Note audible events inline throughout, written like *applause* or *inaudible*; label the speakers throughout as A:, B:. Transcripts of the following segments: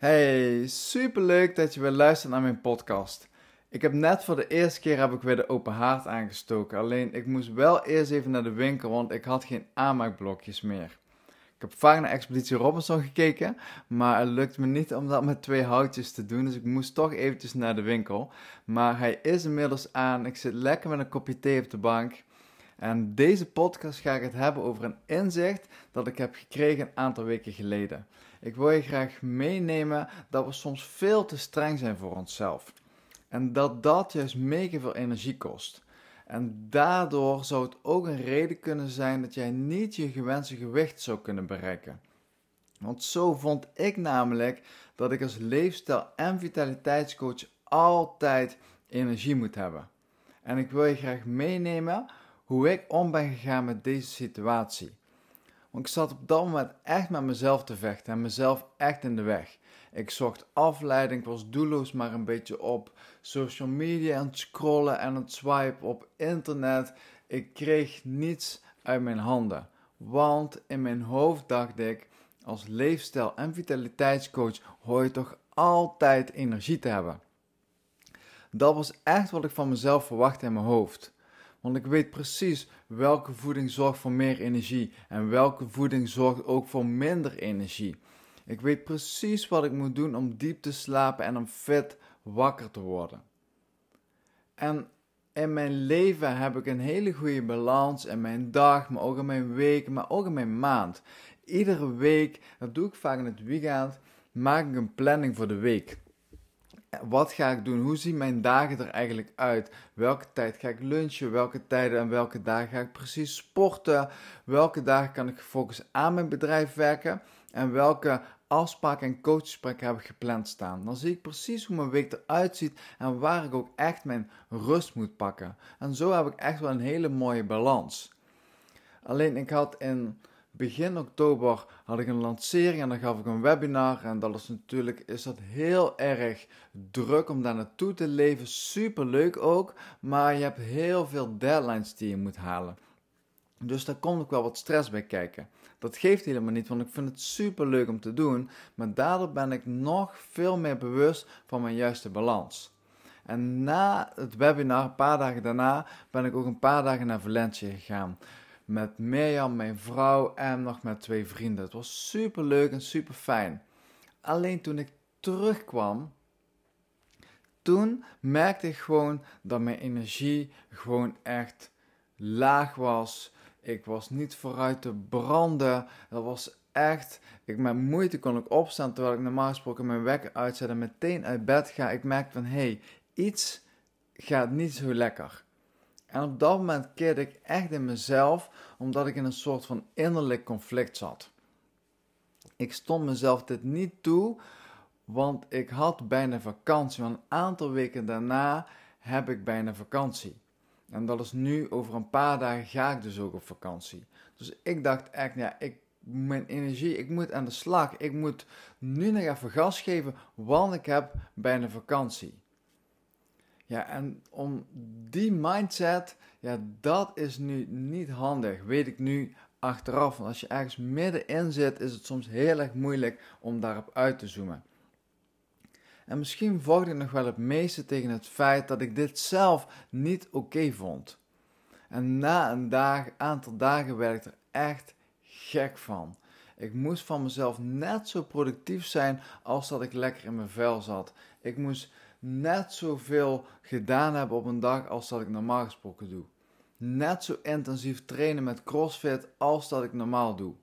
A: Hey, super leuk dat je weer luistert naar mijn podcast. Ik heb net voor de eerste keer heb ik weer de open haard aangestoken. Alleen ik moest wel eerst even naar de winkel, want ik had geen aanmaakblokjes meer. Ik heb vaak naar Expeditie Robinson gekeken, maar het lukt me niet om dat met twee houtjes te doen. Dus ik moest toch eventjes naar de winkel. Maar hij is inmiddels aan. Ik zit lekker met een kopje thee op de bank. En deze podcast ga ik het hebben over een inzicht dat ik heb gekregen een aantal weken geleden. Ik wil je graag meenemen dat we soms veel te streng zijn voor onszelf. En dat dat juist mega veel energie kost. En daardoor zou het ook een reden kunnen zijn dat jij niet je gewenste gewicht zou kunnen bereiken. Want zo vond ik namelijk dat ik als leefstijl- en vitaliteitscoach altijd energie moet hebben. En ik wil je graag meenemen hoe ik om ben gegaan met deze situatie. Want ik zat op dat moment echt met mezelf te vechten en mezelf echt in de weg. Ik zocht afleiding, ik was doelloos maar een beetje op social media aan het scrollen en het swipen op internet. Ik kreeg niets uit mijn handen. Want in mijn hoofd dacht ik, als leefstijl- en vitaliteitscoach hoor je toch altijd energie te hebben. Dat was echt wat ik van mezelf verwachtte in mijn hoofd. Want ik weet precies welke voeding zorgt voor meer energie en welke voeding zorgt ook voor minder energie. Ik weet precies wat ik moet doen om diep te slapen en om fit wakker te worden. En in mijn leven heb ik een hele goede balans in mijn dag, maar ook in mijn week, maar ook in mijn maand. Iedere week, dat doe ik vaak in het weekend, maak ik een planning voor de week. Wat ga ik doen? Hoe zien mijn dagen er eigenlijk uit? Welke tijd ga ik lunchen? Welke tijden en welke dagen ga ik precies sporten? Welke dagen kan ik gefocust aan mijn bedrijf werken? En welke afspraken en coachgesprekken heb ik gepland staan? Dan zie ik precies hoe mijn week eruit ziet en waar ik ook echt mijn rust moet pakken. En zo heb ik echt wel een hele mooie balans. Alleen ik had in begin oktober had ik een lancering en dan gaf ik een webinar. En dat is natuurlijk is dat heel erg druk om daar naartoe te leven. Super leuk ook, maar je hebt heel veel deadlines die je moet halen. Dus daar komt ook wel wat stress bij kijken. Dat geeft helemaal niet, want ik vind het super leuk om te doen. Maar daardoor ben ik nog veel meer bewust van mijn juiste balans. En na het webinar, een paar dagen daarna, ben ik ook een paar dagen naar Valencia gegaan met Mirjam, mijn vrouw en nog met twee vrienden. Het was super leuk en super fijn. Alleen toen ik terugkwam, toen merkte ik gewoon dat mijn energie gewoon echt laag was. Ik was niet vooruit te branden. Dat was echt. Ik met moeite kon ik opstaan terwijl ik normaal gesproken mijn wekker uitzet en meteen uit bed ga. Ik merk van hé, hey, iets gaat niet zo lekker. En op dat moment keerde ik echt in mezelf, omdat ik in een soort van innerlijk conflict zat. Ik stond mezelf dit niet toe, want ik had bijna vakantie. Want een aantal weken daarna heb ik bijna vakantie. En dat is nu, over een paar dagen ga ik dus ook op vakantie. Dus ik dacht echt, ja, ik, mijn energie, ik moet aan de slag. Ik moet nu nog even gas geven, want ik heb bijna vakantie. Ja, en om die mindset, ja, dat is nu niet handig, weet ik nu achteraf. Want als je ergens middenin zit, is het soms heel erg moeilijk om daarop uit te zoomen. En misschien vocht ik nog wel het meeste tegen het feit dat ik dit zelf niet oké vond. En na een dag, aantal dagen werd ik er echt gek van. Ik moest van mezelf net zo productief zijn als dat ik lekker in mijn vel zat. Ik moest net zoveel gedaan hebben op een dag als dat ik normaal gesproken doe. Net zo intensief trainen met CrossFit als dat ik normaal doe.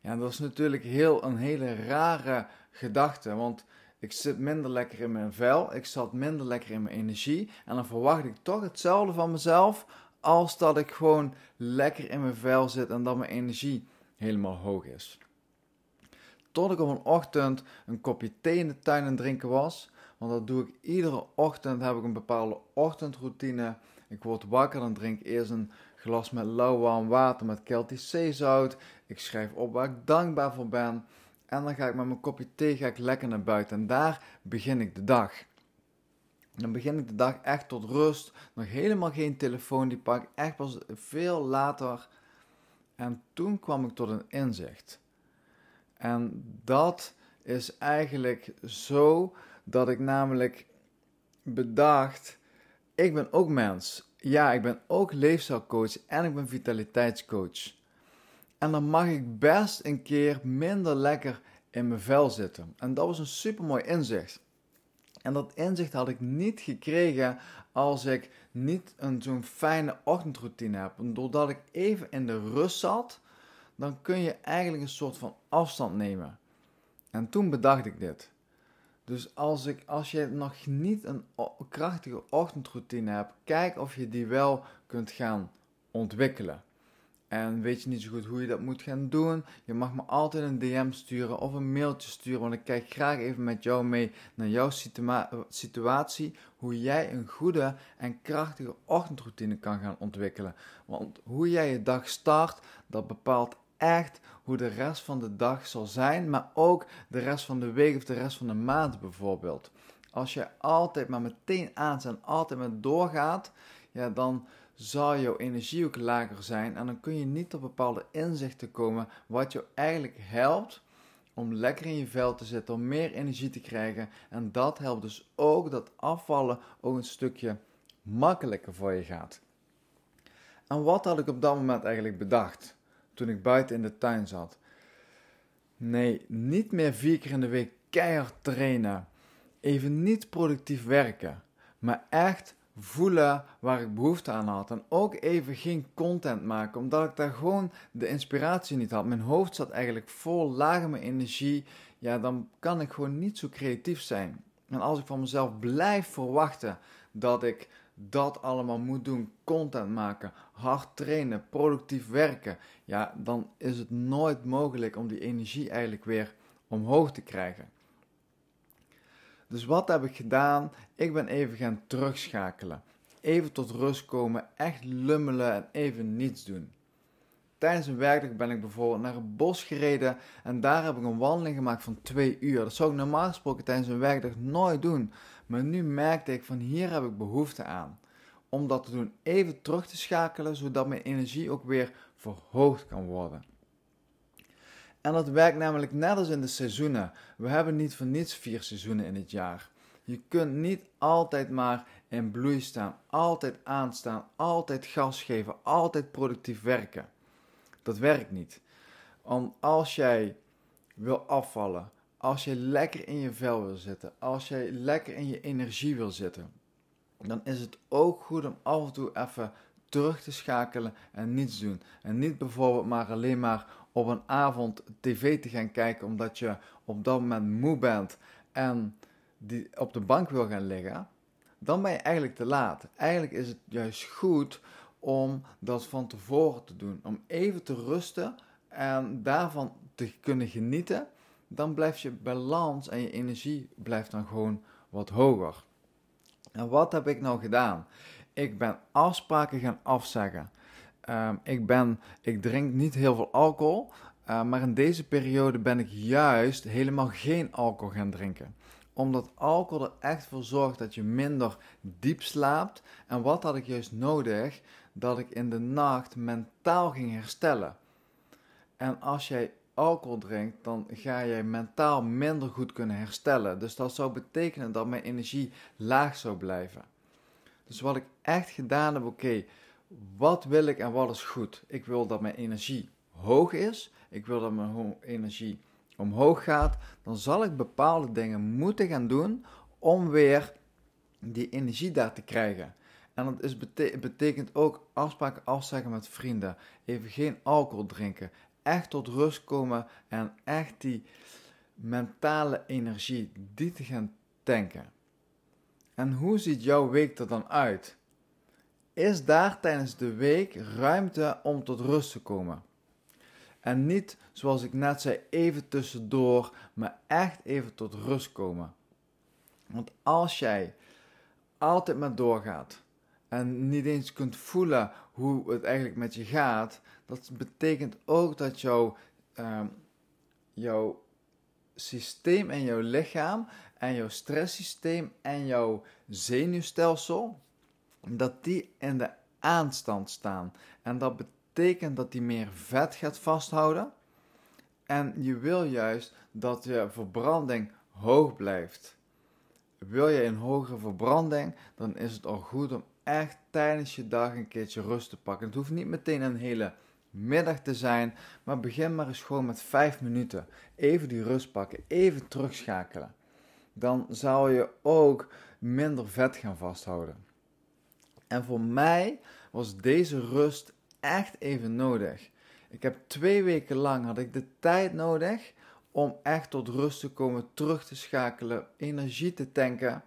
A: Ja, dat is natuurlijk heel, een hele rare gedachte, want ik zit minder lekker in mijn vel, ik zat minder lekker in mijn energie en dan verwacht ik toch hetzelfde van mezelf als dat ik gewoon lekker in mijn vel zit en dat mijn energie helemaal hoog is. Tot ik op een ochtend een kopje thee in de tuin aan drinken was want dat doe ik iedere ochtend. Heb ik een bepaalde ochtendroutine. Ik word wakker, dan drink ik eerst een glas met lauw warm water met Celtic zeezout. Ik schrijf op waar ik dankbaar voor ben. En dan ga ik met mijn kopje thee ga ik lekker naar buiten. En daar begin ik de dag. Dan begin ik de dag echt tot rust. Nog helemaal geen telefoon. Die pak ik echt pas veel later. En toen kwam ik tot een inzicht. En dat is eigenlijk zo dat ik namelijk bedacht, ik ben ook mens. Ja, ik ben ook leefstijlcoach en ik ben vitaliteitscoach. En dan mag ik best een keer minder lekker in mijn vel zitten. En dat was een super mooi inzicht. En dat inzicht had ik niet gekregen als ik niet een zo'n fijne ochtendroutine heb. doordat ik even in de rust zat, dan kun je eigenlijk een soort van afstand nemen. En toen bedacht ik dit. Dus als, ik, als je nog niet een krachtige ochtendroutine hebt, kijk of je die wel kunt gaan ontwikkelen. En weet je niet zo goed hoe je dat moet gaan doen? Je mag me altijd een DM sturen of een mailtje sturen, want ik kijk graag even met jou mee naar jouw situatie, hoe jij een goede en krachtige ochtendroutine kan gaan ontwikkelen. Want hoe jij je dag start, dat bepaalt echt hoe de rest van de dag zal zijn, maar ook de rest van de week of de rest van de maand bijvoorbeeld. Als je altijd maar meteen aanzet en altijd maar doorgaat, ja, dan zal jouw energie ook lager zijn en dan kun je niet op bepaalde inzichten komen wat jou eigenlijk helpt om lekker in je vel te zitten, om meer energie te krijgen. En dat helpt dus ook dat afvallen ook een stukje makkelijker voor je gaat. En wat had ik op dat moment eigenlijk bedacht toen ik buiten in de tuin zat? Nee, niet meer vier keer in de week keihard trainen. Even niet productief werken, maar echt voelen waar ik behoefte aan had. En ook even geen content maken, omdat ik daar gewoon de inspiratie niet had. Mijn hoofd zat eigenlijk vol, lager mijn energie. Ja, dan kan ik gewoon niet zo creatief zijn. En als ik van mezelf blijf verwachten dat ik dat allemaal moet doen, content maken, hard trainen, productief werken, ja, dan is het nooit mogelijk om die energie eigenlijk weer omhoog te krijgen. Dus wat heb ik gedaan? Ik ben even gaan terugschakelen. Even tot rust komen, echt lummelen en even niets doen. Tijdens een werkdag ben ik bijvoorbeeld naar een bos gereden en daar heb ik een wandeling gemaakt van twee uur. Dat zou ik normaal gesproken tijdens een werkdag nooit doen. Maar nu merkte ik van hier heb ik behoefte aan. Om dat te doen, even terug te schakelen, zodat mijn energie ook weer verhoogd kan worden. En dat werkt namelijk net als in de seizoenen. We hebben niet voor niets vier seizoenen in het jaar. Je kunt niet altijd maar in bloei staan, altijd aanstaan, altijd gas geven, altijd productief werken. Dat werkt niet. Want als jij wil afvallen, als je lekker in je vel wil zitten, als jij lekker in je energie wil zitten, dan is het ook goed om af en toe even terug te schakelen en niets doen. En niet bijvoorbeeld maar alleen maar op een avond tv te gaan kijken omdat je op dat moment moe bent en die op de bank wil gaan liggen, dan ben je eigenlijk te laat. Eigenlijk is het juist goed om dat van tevoren te doen. Om even te rusten en daarvan te kunnen genieten. Dan blijft je balans en je energie blijft dan gewoon wat hoger. En wat heb ik nou gedaan? Ik ben afspraken gaan afzeggen. Ehm, ik, ben, ik drink niet heel veel alcohol, uh, maar in deze periode ben ik juist helemaal geen alcohol gaan drinken. Omdat alcohol er echt voor zorgt dat je minder diep slaapt. En wat had ik juist nodig? Dat ik in de nacht mentaal ging herstellen. En als jij alcohol drinkt, dan ga jij mentaal minder goed kunnen herstellen. Dus dat zou betekenen dat mijn energie laag zou blijven. Dus wat ik echt gedaan heb, oké, wat wil ik en wat is goed? Ik wil dat mijn energie hoog is. Ik wil dat mijn energie omhoog gaat. Dan zal ik bepaalde dingen moeten gaan doen om weer die energie daar te krijgen. En dat is betekent ook afspraken afzeggen met vrienden. Even geen alcohol drinken. Echt tot rust komen en echt die mentale energie, die te gaan tanken. En hoe ziet jouw week er dan uit? Is daar tijdens de week ruimte om tot rust te komen? En niet, zoals ik net zei, even tussendoor, maar echt even tot rust komen. Want als jij altijd maar doorgaat en niet eens kunt voelen hoe het eigenlijk met je gaat, dat betekent ook dat jouw, uh, jouw systeem en jouw lichaam en jouw stresssysteem en jouw zenuwstelsel, dat die in de aanstand staan. En dat betekent dat die meer vet gaat vasthouden En je wil juist dat je verbranding hoog blijft. Wil je een hogere verbranding, dan is het al goed om echt tijdens je dag een keertje rust te pakken. Het hoeft niet meteen een hele middag te zijn, maar begin maar eens gewoon met 5 minuten. Even die rust pakken, even terugschakelen. Dan zal je ook minder vet gaan vasthouden. En voor mij was deze rust echt even nodig. Ik heb twee weken lang had ik de tijd nodig om echt tot rust te komen, terug te schakelen, energie te tanken.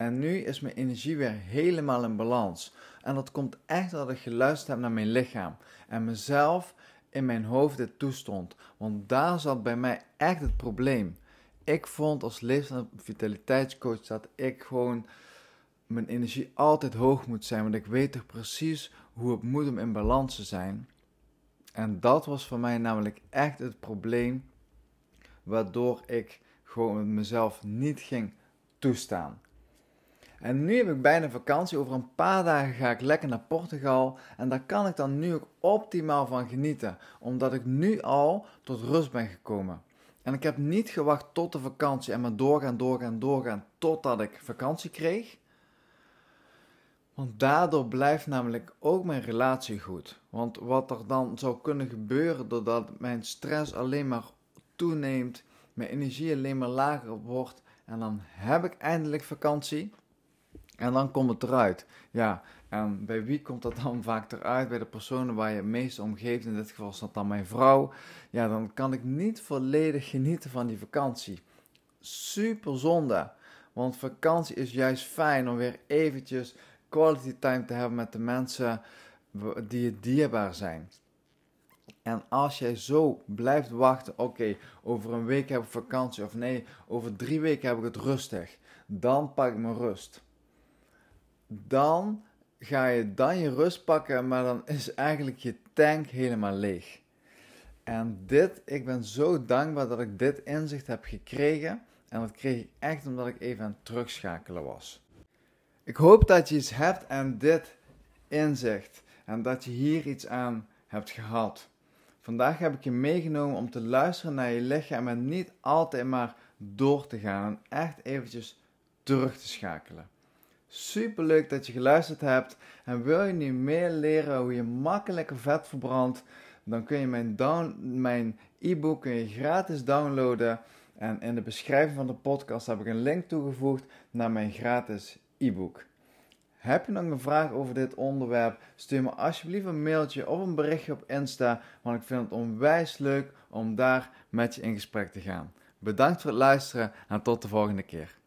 A: En nu is mijn energie weer helemaal in balans. En dat komt echt dat ik geluisterd heb naar mijn lichaam en mezelf in mijn hoofd dit toestond. Want daar zat bij mij echt het probleem. Ik vond als leefstijl- en vitaliteitscoach dat ik gewoon mijn energie altijd hoog moet zijn. Want ik weet toch precies hoe het moet om in balans te zijn. En dat was voor mij namelijk echt het probleem. Waardoor ik gewoon mezelf niet ging toestaan. En nu heb ik bijna vakantie. Over een paar dagen ga ik lekker naar Portugal. En daar kan ik dan nu ook optimaal van genieten. Omdat ik nu al tot rust ben gekomen. En ik heb niet gewacht tot de vakantie en maar doorgaan, doorgaan, doorgaan totdat ik vakantie kreeg. Want daardoor blijft namelijk ook mijn relatie goed. Want wat er dan zou kunnen gebeuren doordat mijn stress alleen maar toeneemt, mijn energie alleen maar lager wordt en dan heb ik eindelijk vakantie. En dan komt het eruit. Ja, en bij wie komt dat dan *laughs* vaak eruit? Bij de personen waar je het meest om geeft. In dit geval is dat dan mijn vrouw. Ja, dan kan ik niet volledig genieten van die vakantie. Super zonde. Want vakantie is juist fijn om weer eventjes quality time te hebben met de mensen die je dierbaar zijn. En als jij zo blijft wachten, oké, over een week heb ik vakantie of nee, over drie weken heb ik het rustig, dan pak ik mijn rust. Dan ga je dan je rust pakken, maar dan is eigenlijk je tank helemaal leeg. En dit, ik ben zo dankbaar dat ik dit inzicht heb gekregen. En dat kreeg ik echt omdat ik even aan het terugschakelen was. Ik hoop dat je iets hebt aan dit inzicht en dat je hier iets aan hebt gehad. Vandaag heb ik je meegenomen om te luisteren naar je lichaam en niet altijd maar door te gaan en echt eventjes terug te schakelen. Super leuk dat je geluisterd hebt en wil je nu meer leren hoe je makkelijker vet verbrandt, dan kun je mijn, mijn e-book gratis downloaden. En in de beschrijving van de podcast heb ik een link toegevoegd naar mijn gratis e-book. Heb je nog een vraag over dit onderwerp? Stuur me alsjeblieft een mailtje of een berichtje op Insta, want ik vind het onwijs leuk om daar met je in gesprek te gaan. Bedankt voor het luisteren en tot de volgende keer.